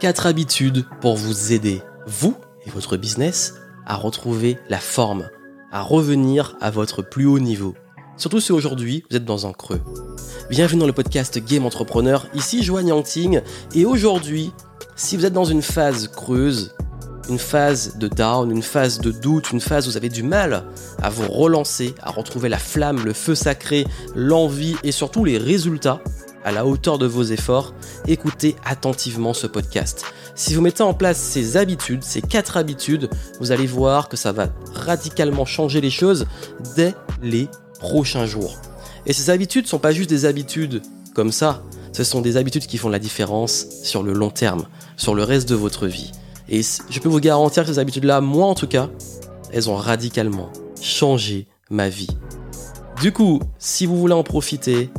4 habitudes pour vous aider, vous et votre business, à retrouver la forme, à revenir à votre plus haut niveau. Surtout si aujourd'hui vous êtes dans un creux. Bienvenue dans le podcast Game Entrepreneur, ici Joanne Yangting, et aujourd'hui, si vous êtes dans une phase creuse, une phase de down, une phase de doute, une phase où vous avez du mal à vous relancer, à retrouver la flamme, le feu sacré, l'envie et surtout les résultats à la hauteur de vos efforts, écoutez attentivement ce podcast. Si vous mettez en place ces habitudes, ces quatre habitudes, vous allez voir que ça va radicalement changer les choses dès les prochains jours. Et ces habitudes ne sont pas juste des habitudes comme ça, ce sont des habitudes qui font la différence sur le long terme, sur le reste de votre vie. Et je peux vous garantir que ces habitudes-là, moi en tout cas, elles ont radicalement changé ma vie. Du coup, si vous voulez en profiter,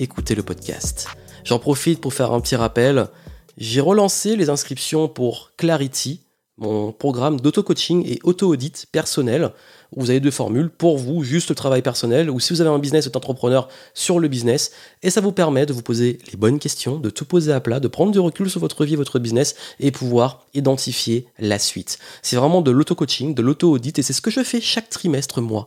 écoutez le podcast. J'en profite pour faire un petit rappel. J'ai relancé les inscriptions pour Clarity, mon programme d'auto-coaching et auto-audit personnel, où vous avez deux formules pour vous, juste le travail personnel, ou si vous avez un business, d'entrepreneur sur le business, et ça vous permet de vous poser les bonnes questions, de tout poser à plat, de prendre du recul sur votre vie, votre business, et pouvoir identifier la suite. C'est vraiment de l'auto-coaching, de l'auto-audit, et c'est ce que je fais chaque trimestre, moi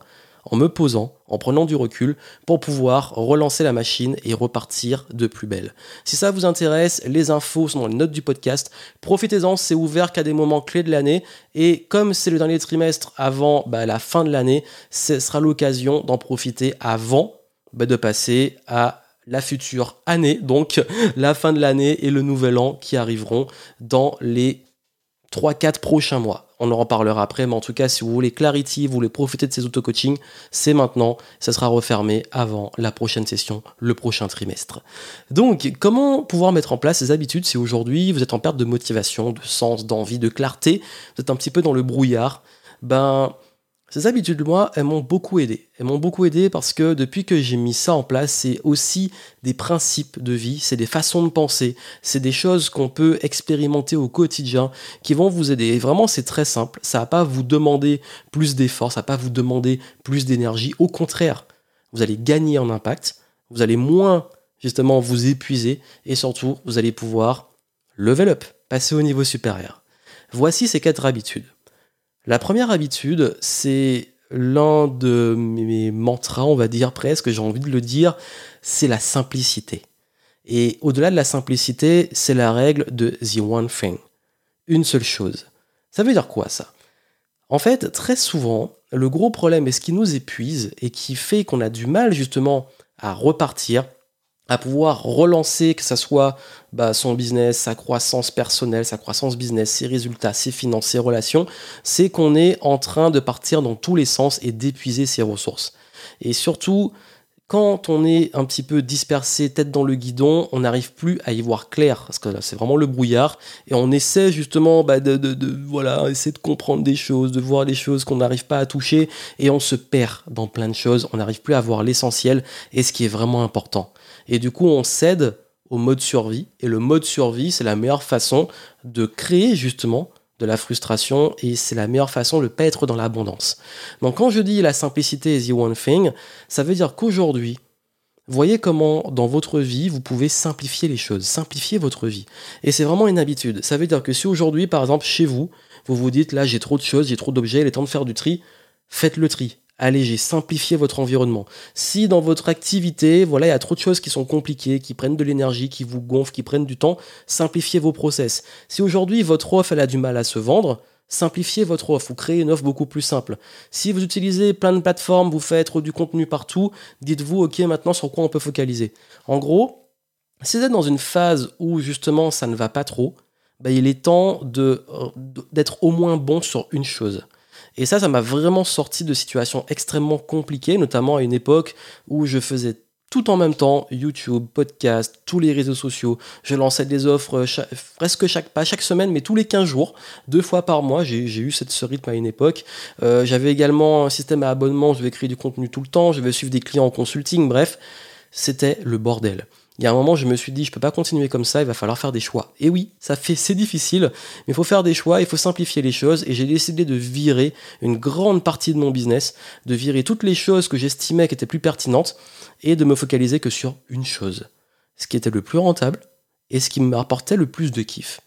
en me posant, en prenant du recul, pour pouvoir relancer la machine et repartir de plus belle. Si ça vous intéresse, les infos sont dans les notes du podcast. Profitez-en, c'est ouvert qu'à des moments clés de l'année. Et comme c'est le dernier trimestre avant bah, la fin de l'année, ce sera l'occasion d'en profiter avant bah, de passer à la future année, donc la fin de l'année et le nouvel an qui arriveront dans les 3-4 prochains mois. On en reparlera après, mais en tout cas, si vous voulez Clarity, vous voulez profiter de ces auto-coaching, c'est maintenant. Ça sera refermé avant la prochaine session, le prochain trimestre. Donc, comment pouvoir mettre en place ces habitudes si aujourd'hui vous êtes en perte de motivation, de sens, d'envie, de clarté, vous êtes un petit peu dans le brouillard Ben, ces habitudes, moi, elles m'ont beaucoup aidé. Elles m'ont beaucoup aidé parce que depuis que j'ai mis ça en place, c'est aussi des principes de vie, c'est des façons de penser, c'est des choses qu'on peut expérimenter au quotidien qui vont vous aider. Et vraiment, c'est très simple. Ça va pas vous demander plus d'efforts, ça va pas vous demander plus d'énergie. Au contraire, vous allez gagner en impact, vous allez moins justement vous épuiser et surtout, vous allez pouvoir level up, passer au niveau supérieur. Voici ces quatre habitudes. La première habitude, c'est l'un de mes mantras, on va dire presque, j'ai envie de le dire, c'est la simplicité. Et au-delà de la simplicité, c'est la règle de the one thing. Une seule chose. Ça veut dire quoi ça? En fait, très souvent, le gros problème et ce qui nous épuise et qui fait qu'on a du mal justement à repartir, à pouvoir relancer, que ce soit bah, son business, sa croissance personnelle, sa croissance business, ses résultats, ses finances, ses relations, c'est qu'on est en train de partir dans tous les sens et d'épuiser ses ressources. Et surtout, quand on est un petit peu dispersé, tête dans le guidon, on n'arrive plus à y voir clair, parce que c'est vraiment le brouillard, et on essaie justement bah, de, de, voilà, essayer de comprendre des choses, de voir des choses qu'on n'arrive pas à toucher, et on se perd dans plein de choses, on n'arrive plus à voir l'essentiel et ce qui est vraiment important. Et du coup, on cède au mode survie. Et le mode survie, c'est la meilleure façon de créer justement de la frustration et c'est la meilleure façon de pas être dans l'abondance. Donc quand je dis la simplicité is the one thing, ça veut dire qu'aujourd'hui, voyez comment dans votre vie, vous pouvez simplifier les choses, simplifier votre vie. Et c'est vraiment une habitude. Ça veut dire que si aujourd'hui, par exemple, chez vous, vous vous dites là, j'ai trop de choses, j'ai trop d'objets, il est temps de faire du tri, faites le tri alléger, simplifier votre environnement. Si dans votre activité, voilà, il y a trop de choses qui sont compliquées, qui prennent de l'énergie, qui vous gonflent, qui prennent du temps, simplifiez vos process. Si aujourd'hui votre offre elle a du mal à se vendre, simplifiez votre offre, vous créez une offre beaucoup plus simple. Si vous utilisez plein de plateformes, vous faites du contenu partout, dites-vous OK, maintenant sur quoi on peut focaliser? En gros, si vous êtes dans une phase où justement ça ne va pas trop, bah, il est temps euh, d'être au moins bon sur une chose. Et ça, ça m'a vraiment sorti de situations extrêmement compliquées, notamment à une époque où je faisais tout en même temps, YouTube, podcast, tous les réseaux sociaux. Je lançais des offres presque chaque, pas chaque semaine, mais tous les 15 jours, deux fois par mois. J'ai eu cette, ce rythme à une époque. Euh, j'avais également un système à abonnement, je devais créer du contenu tout le temps, je devais suivre des clients en consulting, bref, c'était le bordel il y a un moment, je me suis dit, je peux pas continuer comme ça, il va falloir faire des choix. Et oui, ça fait, c'est difficile, mais il faut faire des choix, il faut simplifier les choses, et j'ai décidé de virer une grande partie de mon business, de virer toutes les choses que j'estimais qui étaient plus pertinentes, et de me focaliser que sur une chose. Ce qui était le plus rentable, et ce qui me rapportait le plus de kiff.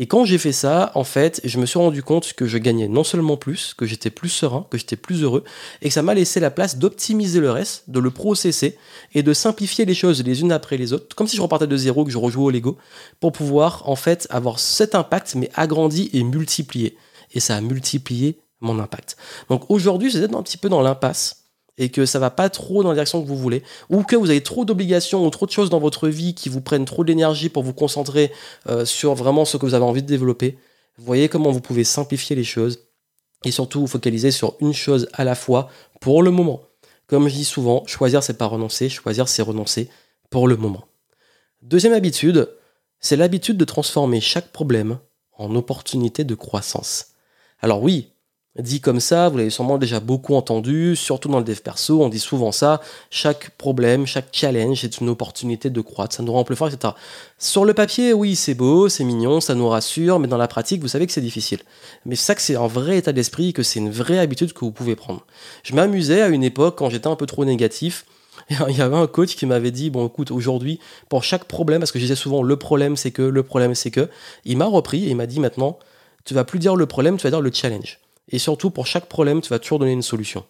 Et quand j'ai fait ça, en fait, je me suis rendu compte que je gagnais non seulement plus, que j'étais plus serein, que j'étais plus heureux, et que ça m'a laissé la place d'optimiser le reste, de le processer et de simplifier les choses les unes après les autres, comme si je repartais de zéro, que je rejouais au Lego, pour pouvoir en fait avoir cet impact, mais agrandi et multiplié. Et ça a multiplié mon impact. Donc aujourd'hui, vous êtes un petit peu dans l'impasse et que ça va pas trop dans la direction que vous voulez, ou que vous avez trop d'obligations ou trop de choses dans votre vie qui vous prennent trop d'énergie pour vous concentrer euh, sur vraiment ce que vous avez envie de développer, voyez comment vous pouvez simplifier les choses et surtout vous focaliser sur une chose à la fois pour le moment. Comme je dis souvent, choisir c'est pas renoncer, choisir c'est renoncer pour le moment. Deuxième habitude, c'est l'habitude de transformer chaque problème en opportunité de croissance. Alors oui, Dit comme ça, vous l'avez sûrement déjà beaucoup entendu, surtout dans le dev perso, on dit souvent ça, chaque problème, chaque challenge est une opportunité de croître, ça nous rend plus fort, etc. Sur le papier, oui, c'est beau, c'est mignon, ça nous rassure, mais dans la pratique, vous savez que c'est difficile. Mais ça que c'est un vrai état d'esprit, que c'est une vraie habitude que vous pouvez prendre. Je m'amusais à une époque, quand j'étais un peu trop négatif, il y avait un coach qui m'avait dit bon écoute aujourd'hui pour chaque problème parce que je disais souvent le problème c'est que le problème c'est que il m'a repris et il m'a dit maintenant tu vas plus dire le problème tu vas dire le challenge et surtout, pour chaque problème, tu vas toujours donner une solution.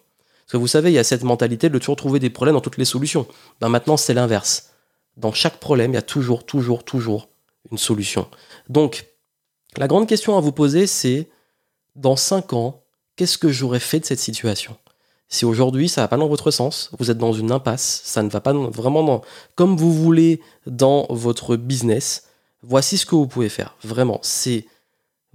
Parce que vous savez, il y a cette mentalité de toujours trouver des problèmes dans toutes les solutions. Ben maintenant, c'est l'inverse. Dans chaque problème, il y a toujours, toujours, toujours une solution. Donc, la grande question à vous poser, c'est dans 5 ans, qu'est-ce que j'aurais fait de cette situation? Si aujourd'hui, ça ne va pas dans votre sens, vous êtes dans une impasse, ça ne va pas vraiment dans, comme vous voulez dans votre business, voici ce que vous pouvez faire. Vraiment, c'est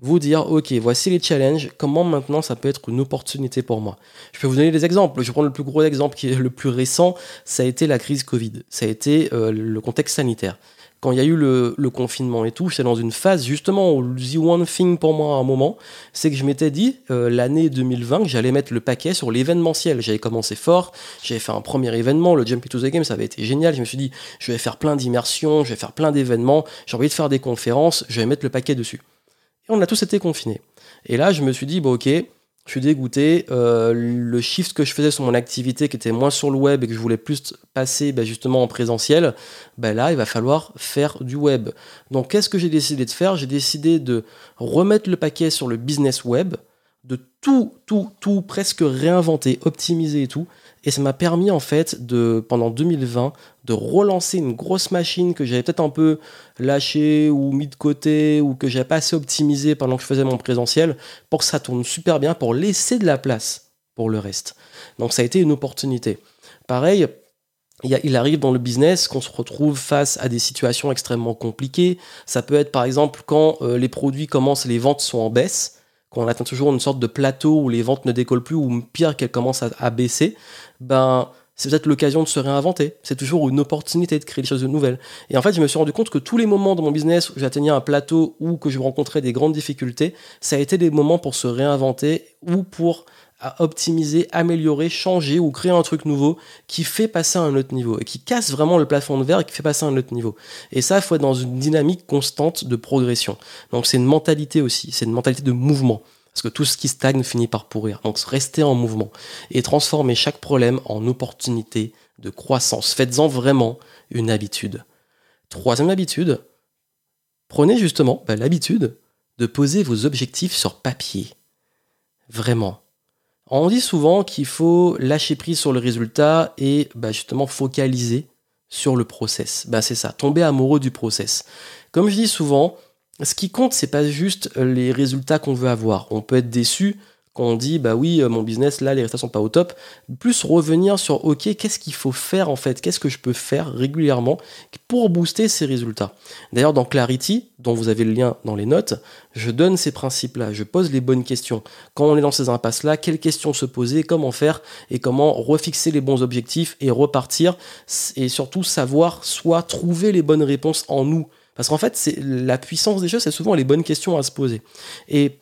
vous dire, ok, voici les challenges, comment maintenant ça peut être une opportunité pour moi. Je peux vous donner des exemples. Je prendre le plus gros exemple qui est le plus récent, ça a été la crise Covid, ça a été euh, le contexte sanitaire. Quand il y a eu le, confinement et tout, j'étais dans une phase justement où the one thing pour moi à un moment, c'est que je m'étais dit euh, l'année 2020 que j'allais mettre le paquet sur l'événementiel. J'avais commencé fort, j'avais fait un premier événement, le Jump to the Game, ça avait été génial. Je me suis dit, je vais faire plein d'immersions, je vais faire plein d'événements, j'ai envie de faire des conférences, je vais mettre le paquet dessus. Et on a tous été confinés. Et là, je me suis dit, bon, ok, je suis dégoûté. Euh, le shift que je faisais sur mon activité, qui était moins sur le web et que je voulais plus passer bah, justement en présentiel, bah, là, il va falloir faire du web. Donc, qu'est-ce que j'ai décidé de faire? J'ai décidé de remettre le paquet sur le business web, de tout, tout, tout presque réinventer, optimiser et tout. Et ça m'a permis en fait de, pendant 2020, de relancer une grosse machine que j'avais peut-être un peu lâchée ou mis de côté ou que j'avais pas assez optimisé pendant que je faisais mon présentiel pour que ça tourne super bien, pour laisser de la place pour le reste. Donc ça a été une opportunité. Pareil, il arrive dans le business qu'on se retrouve face à des situations extrêmement compliquées. Ça peut être par exemple quand euh, les produits commencent, les ventes sont en baisse quand on atteint toujours une sorte de plateau où les ventes ne décollent plus, ou pire qu'elles commencent à, baisser, ben c'est peut-être l'occasion de se réinventer. C'est toujours une opportunité de créer des choses de nouvelles. Et en fait, je me suis rendu compte que tous les moments dans mon business où j'atteignais un plateau ou que je rencontrais des grandes difficultés, ça a été des moments pour se réinventer ou pour à optimiser, améliorer, changer ou créer un truc nouveau qui fait passer à un autre niveau et qui casse vraiment le plafond de verre et qui fait passer à un autre niveau. Et ça, il faut être dans une dynamique constante de progression. Donc c'est une mentalité aussi, c'est une mentalité de mouvement. Parce que tout ce qui stagne finit par pourrir. Donc restez en mouvement et transformez chaque problème en opportunité de croissance. Faites-en vraiment une habitude. Troisième habitude, prenez justement bah, l'habitude de poser vos objectifs sur papier. Vraiment. On dit souvent qu'il faut lâcher prise sur le résultat et bah, justement focaliser sur le process. Bah, c'est ça, tomber amoureux du process. Comme je dis souvent, ce qui compte, c'est pas juste les résultats qu'on veut avoir. On peut être déçu quand on dit bah oui euh, mon business là les résultats sont pas au top. Plus revenir sur ok qu'est-ce qu'il faut faire en fait? Qu'est-ce que je peux faire régulièrement pour booster ces résultats? D'ailleurs dans Clarity dont vous avez le lien dans les notes je donne ces principes là je pose les bonnes questions. Quand on est dans ces impasses là quelles questions se poser comment faire et comment refixer les bons objectifs et repartir et surtout savoir soit trouver les bonnes réponses en nous? Parce qu'en fait, c'est la puissance des choses, c'est souvent les bonnes questions à se poser. Et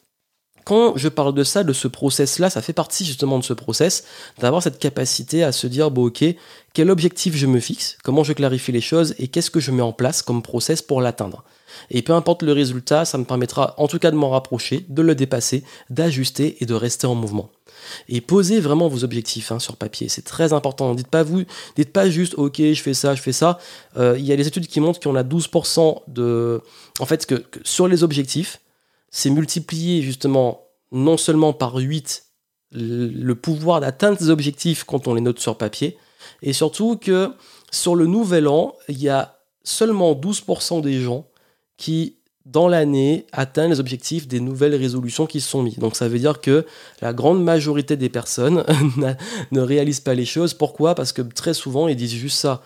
quand je parle de ça, de ce process-là, ça fait partie justement de ce process, d'avoir cette capacité à se dire, bon ok, quel objectif je me fixe, comment je clarifie les choses et qu'est-ce que je mets en place comme process pour l'atteindre. Et peu importe le résultat, ça me permettra en tout cas de m'en rapprocher, de le dépasser, d'ajuster et de rester en mouvement. Et posez vraiment vos objectifs hein, sur papier, c'est très important. Dites pas vous, dites pas juste ok, je fais ça, je fais ça. Euh, il y a des études qui montrent qu'on a 12% de, en fait, que sur les objectifs, c'est multiplier justement non seulement par 8 le pouvoir d'atteindre ses objectifs quand on les note sur papier, et surtout que sur le nouvel an, il y a seulement 12% des gens qui, dans l'année, atteignent les objectifs des nouvelles résolutions qui se sont mises. Donc ça veut dire que la grande majorité des personnes ne réalisent pas les choses. Pourquoi? Parce que très souvent, ils disent juste ça.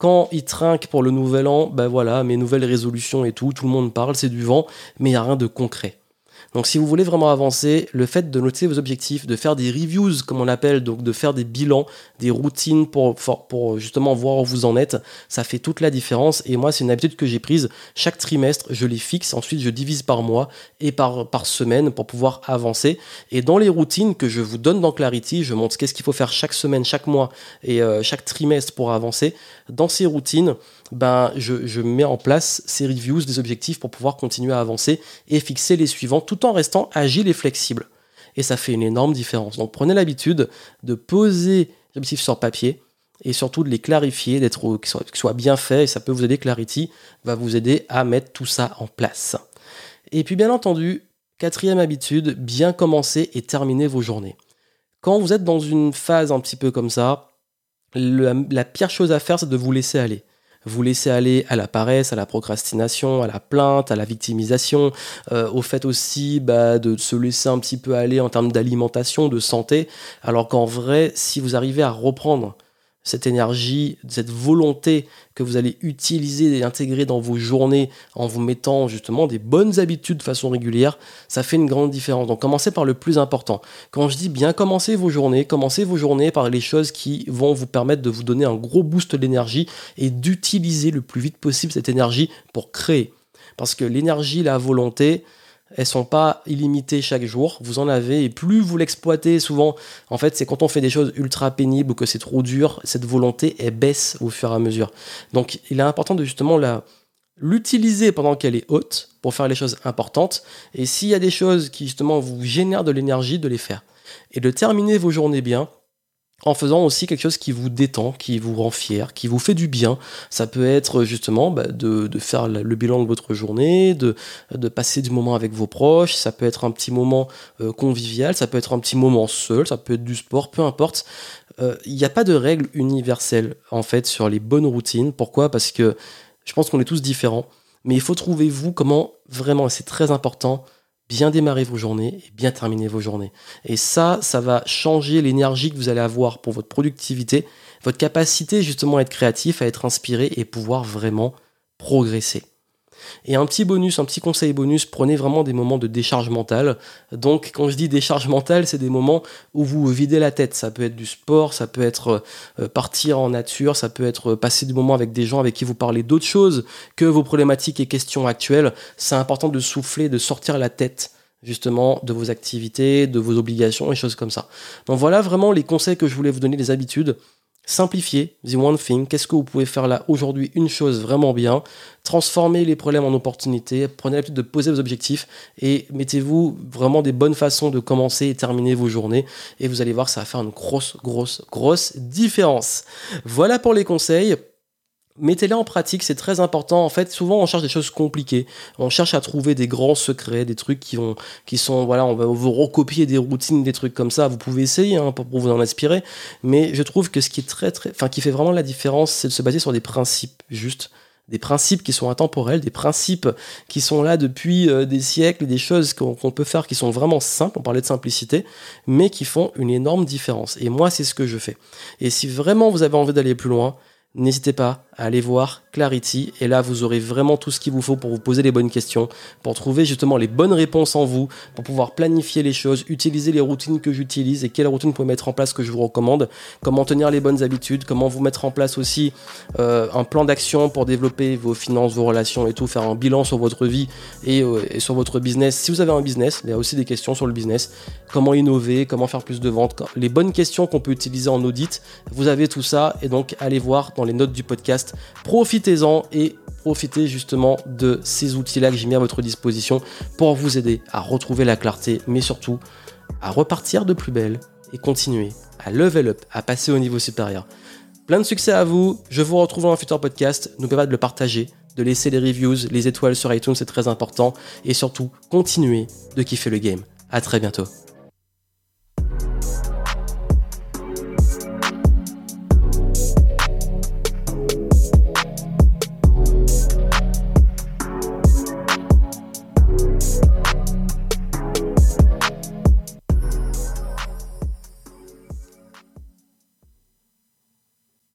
Quand ils trinquent pour le nouvel an, ben voilà, mes nouvelles résolutions et tout, tout le monde parle, c'est du vent, mais il n'y a rien de concret. Donc si vous voulez vraiment avancer, le fait de noter vos objectifs, de faire des reviews comme on appelle, donc de faire des bilans, des routines pour, justement voir où vous en êtes, ça fait toute la différence. Et moi, c'est une habitude que j'ai prise. Chaque trimestre, je les fixe, ensuite je divise par mois et par, par semaine pour pouvoir avancer. Et dans les routines que je vous donne dans Clarity, je montre qu'est-ce qu'il faut faire chaque semaine, chaque mois et euh, chaque trimestre pour avancer. Dans ces routines, ben, je, mets en place ces reviews des objectifs pour pouvoir continuer à avancer et fixer les suivants tout en restant agile et flexible. Et ça fait une énorme différence. Donc prenez l'habitude de poser les objectifs sur papier et surtout de les clarifier, d'être qu'ils soient, bien faits. Et ça peut vous aider. Clarity va vous aider à mettre tout ça en place. Et puis bien entendu, quatrième habitude, bien commencer et terminer vos journées. Quand vous êtes dans une phase un petit peu comme ça, la pire chose à faire, c'est de vous laisser aller vous laissez aller à la paresse, à la procrastination, à la plainte, à la victimisation, euh, au fait aussi bah, de se laisser un petit peu aller en termes d'alimentation, de santé, alors qu'en vrai, si vous arrivez à reprendre cette énergie, cette volonté que vous allez utiliser et intégrer dans vos journées en vous mettant justement des bonnes habitudes de façon régulière, ça fait une grande différence. Donc commencez par le plus important. Quand je dis bien commencer vos journées, commencez vos journées par les choses qui vont vous permettre de vous donner un gros boost d'énergie et d'utiliser le plus vite possible cette énergie pour créer. Parce que l'énergie, la volonté, elles sont pas illimitées chaque jour, vous en avez, et plus vous l'exploitez souvent, en fait, c'est quand on fait des choses ultra pénibles ou que c'est trop dur, cette volonté, elle baisse au fur et à mesure. Donc, il est important de justement l'utiliser pendant qu'elle est haute pour faire les choses importantes, et s'il y a des choses qui justement vous génèrent de l'énergie, de les faire. Et de terminer vos journées bien, en faisant aussi quelque chose qui vous détend, qui vous rend fier, qui vous fait du bien. Ça peut être justement bah, de, faire le bilan de votre journée, de, de, passer du moment avec vos proches, ça peut être un petit moment euh, convivial, ça peut être un petit moment seul, ça peut être du sport, peu importe. Euh, il n'y a pas de règle universelle en fait sur les bonnes routines. Pourquoi? Parce que je pense qu'on est tous différents, mais il faut trouver vous comment vraiment, et c'est très important, bien démarrer vos journées et bien terminer vos journées. Et ça, ça va changer l'énergie que vous allez avoir pour votre productivité, votre capacité justement à être créatif, à être inspiré et pouvoir vraiment progresser. Et un petit bonus, un petit conseil bonus, prenez vraiment des moments de décharge mentale. Donc quand je dis décharge mentale, c'est des moments où vous videz la tête. Ça peut être du sport, ça peut être euh, partir en nature, ça peut être passer du moment avec des gens avec qui vous parlez d'autres choses que vos problématiques et questions actuelles. C'est important de souffler, de sortir la tête justement de vos activités, de vos obligations et choses comme ça. Donc voilà vraiment les conseils que je voulais vous donner, les habitudes. Simplifiez, the one thing, qu'est-ce que vous pouvez faire là aujourd'hui, une chose vraiment bien, transformez les problèmes en opportunités, prenez l'habitude de poser vos objectifs et mettez-vous vraiment des bonnes façons de commencer et terminer vos journées et vous allez voir ça va faire une grosse, grosse, grosse différence. Voilà pour les conseils mettez-les en pratique, c'est très important. En fait, souvent on cherche des choses compliquées. On cherche à trouver des grands secrets, des trucs qui vont, qui sont, voilà, on va vous recopier des routines, des trucs comme ça. Vous pouvez essayer hein, pour, vous en inspirer. Mais je trouve que ce qui est très, très, enfin, qui fait vraiment la différence, c'est de se baser sur des principes, juste. Des principes qui sont intemporels, des principes qui sont là depuis euh, des siècles, des choses qu'on peut faire qui sont vraiment simples, on parlait de simplicité, mais qui font une énorme différence. Et moi, c'est ce que je fais. Et si vraiment vous avez envie d'aller plus loin, n'hésitez pas à aller voir Clarity et là vous aurez vraiment tout ce qu'il vous faut pour vous poser les bonnes questions, pour trouver justement les bonnes réponses en vous, pour pouvoir planifier les choses, utiliser les routines que j'utilise et quelles routines vous pouvez mettre en place que je vous recommande, comment tenir les bonnes habitudes, comment vous mettre en place aussi euh, un plan d'action pour développer vos finances, vos relations et tout, faire un bilan sur votre vie euh, et sur votre business. Si vous avez un business, il y a aussi des questions sur le business, comment innover, comment faire plus de ventes, les bonnes questions qu'on peut utiliser en audit, vous avez tout ça et donc allez voir les notes du podcast. Profitez-en et profitez justement de ces outils-là que j'ai mis à votre disposition pour vous aider à retrouver la clarté, mais surtout à repartir de plus belle et continuer à level up, à passer au niveau supérieur. Plein de succès à vous. Je vous retrouve dans un futur podcast. N'oubliez pas de le partager, de laisser les reviews, les étoiles sur iTunes, c'est très important. Et surtout, continuez de kiffer le game. À très bientôt.